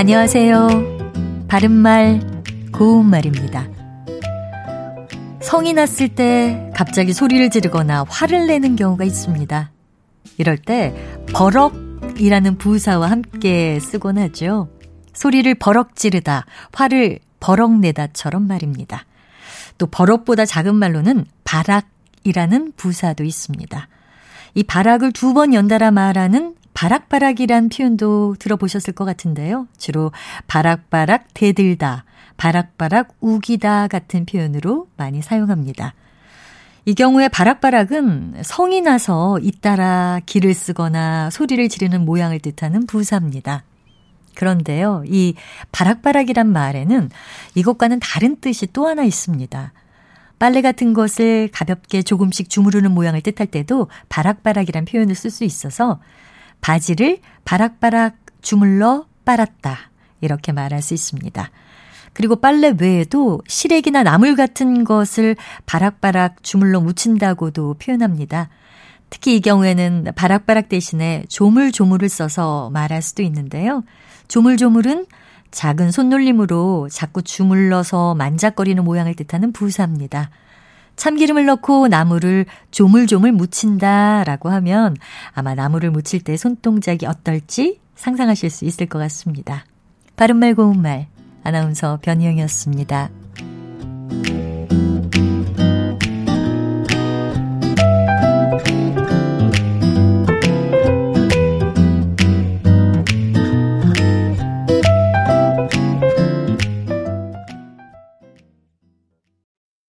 안녕하세요. 바른말, 고운말입니다. 성이 났을 때 갑자기 소리를 지르거나 화를 내는 경우가 있습니다. 이럴 때 버럭이라는 부사와 함께 쓰곤 하죠. 소리를 버럭 지르다, 화를 버럭 내다처럼 말입니다. 또 버럭보다 작은 말로는 바락이라는 부사도 있습니다. 이 바락을 두 번 연달아 말하는 바락바락이란 표현도 들어보셨을 것 같은데요. 주로 바락바락 대들다, 바락바락 우기다 같은 표현으로 많이 사용합니다. 이 경우에 바락바락은 성이 나서 잇따라 길을 쓰거나 소리를 지르는 모양을 뜻하는 부사입니다. 그런데요, 이 바락바락이란 말에는 이것과는 다른 뜻이 또 하나 있습니다. 빨래 같은 것을 가볍게 조금씩 주무르는 모양을 뜻할 때도 바락바락이란 표현을 쓸 수 있어서 바지를 바락바락 주물러 빨았다. 이렇게 말할 수 있습니다. 그리고 빨래 외에도 시래기나 나물 같은 것을 바락바락 주물러 묻힌다고도 표현합니다. 특히 이 경우에는 바락바락 대신에 조물조물을 써서 말할 수도 있는데요. 조물조물은 작은 손놀림으로 자꾸 주물러서 만작거리는 모양을 뜻하는 부사입니다. 참기름을 넣고 나무를 조물조물 묻힌다 라고 하면 아마 나무를 묻힐 때 손동작이 어떨지 상상하실 수 있을 것 같습니다. 바른말 고운말 아나운서 변희영이었습니다.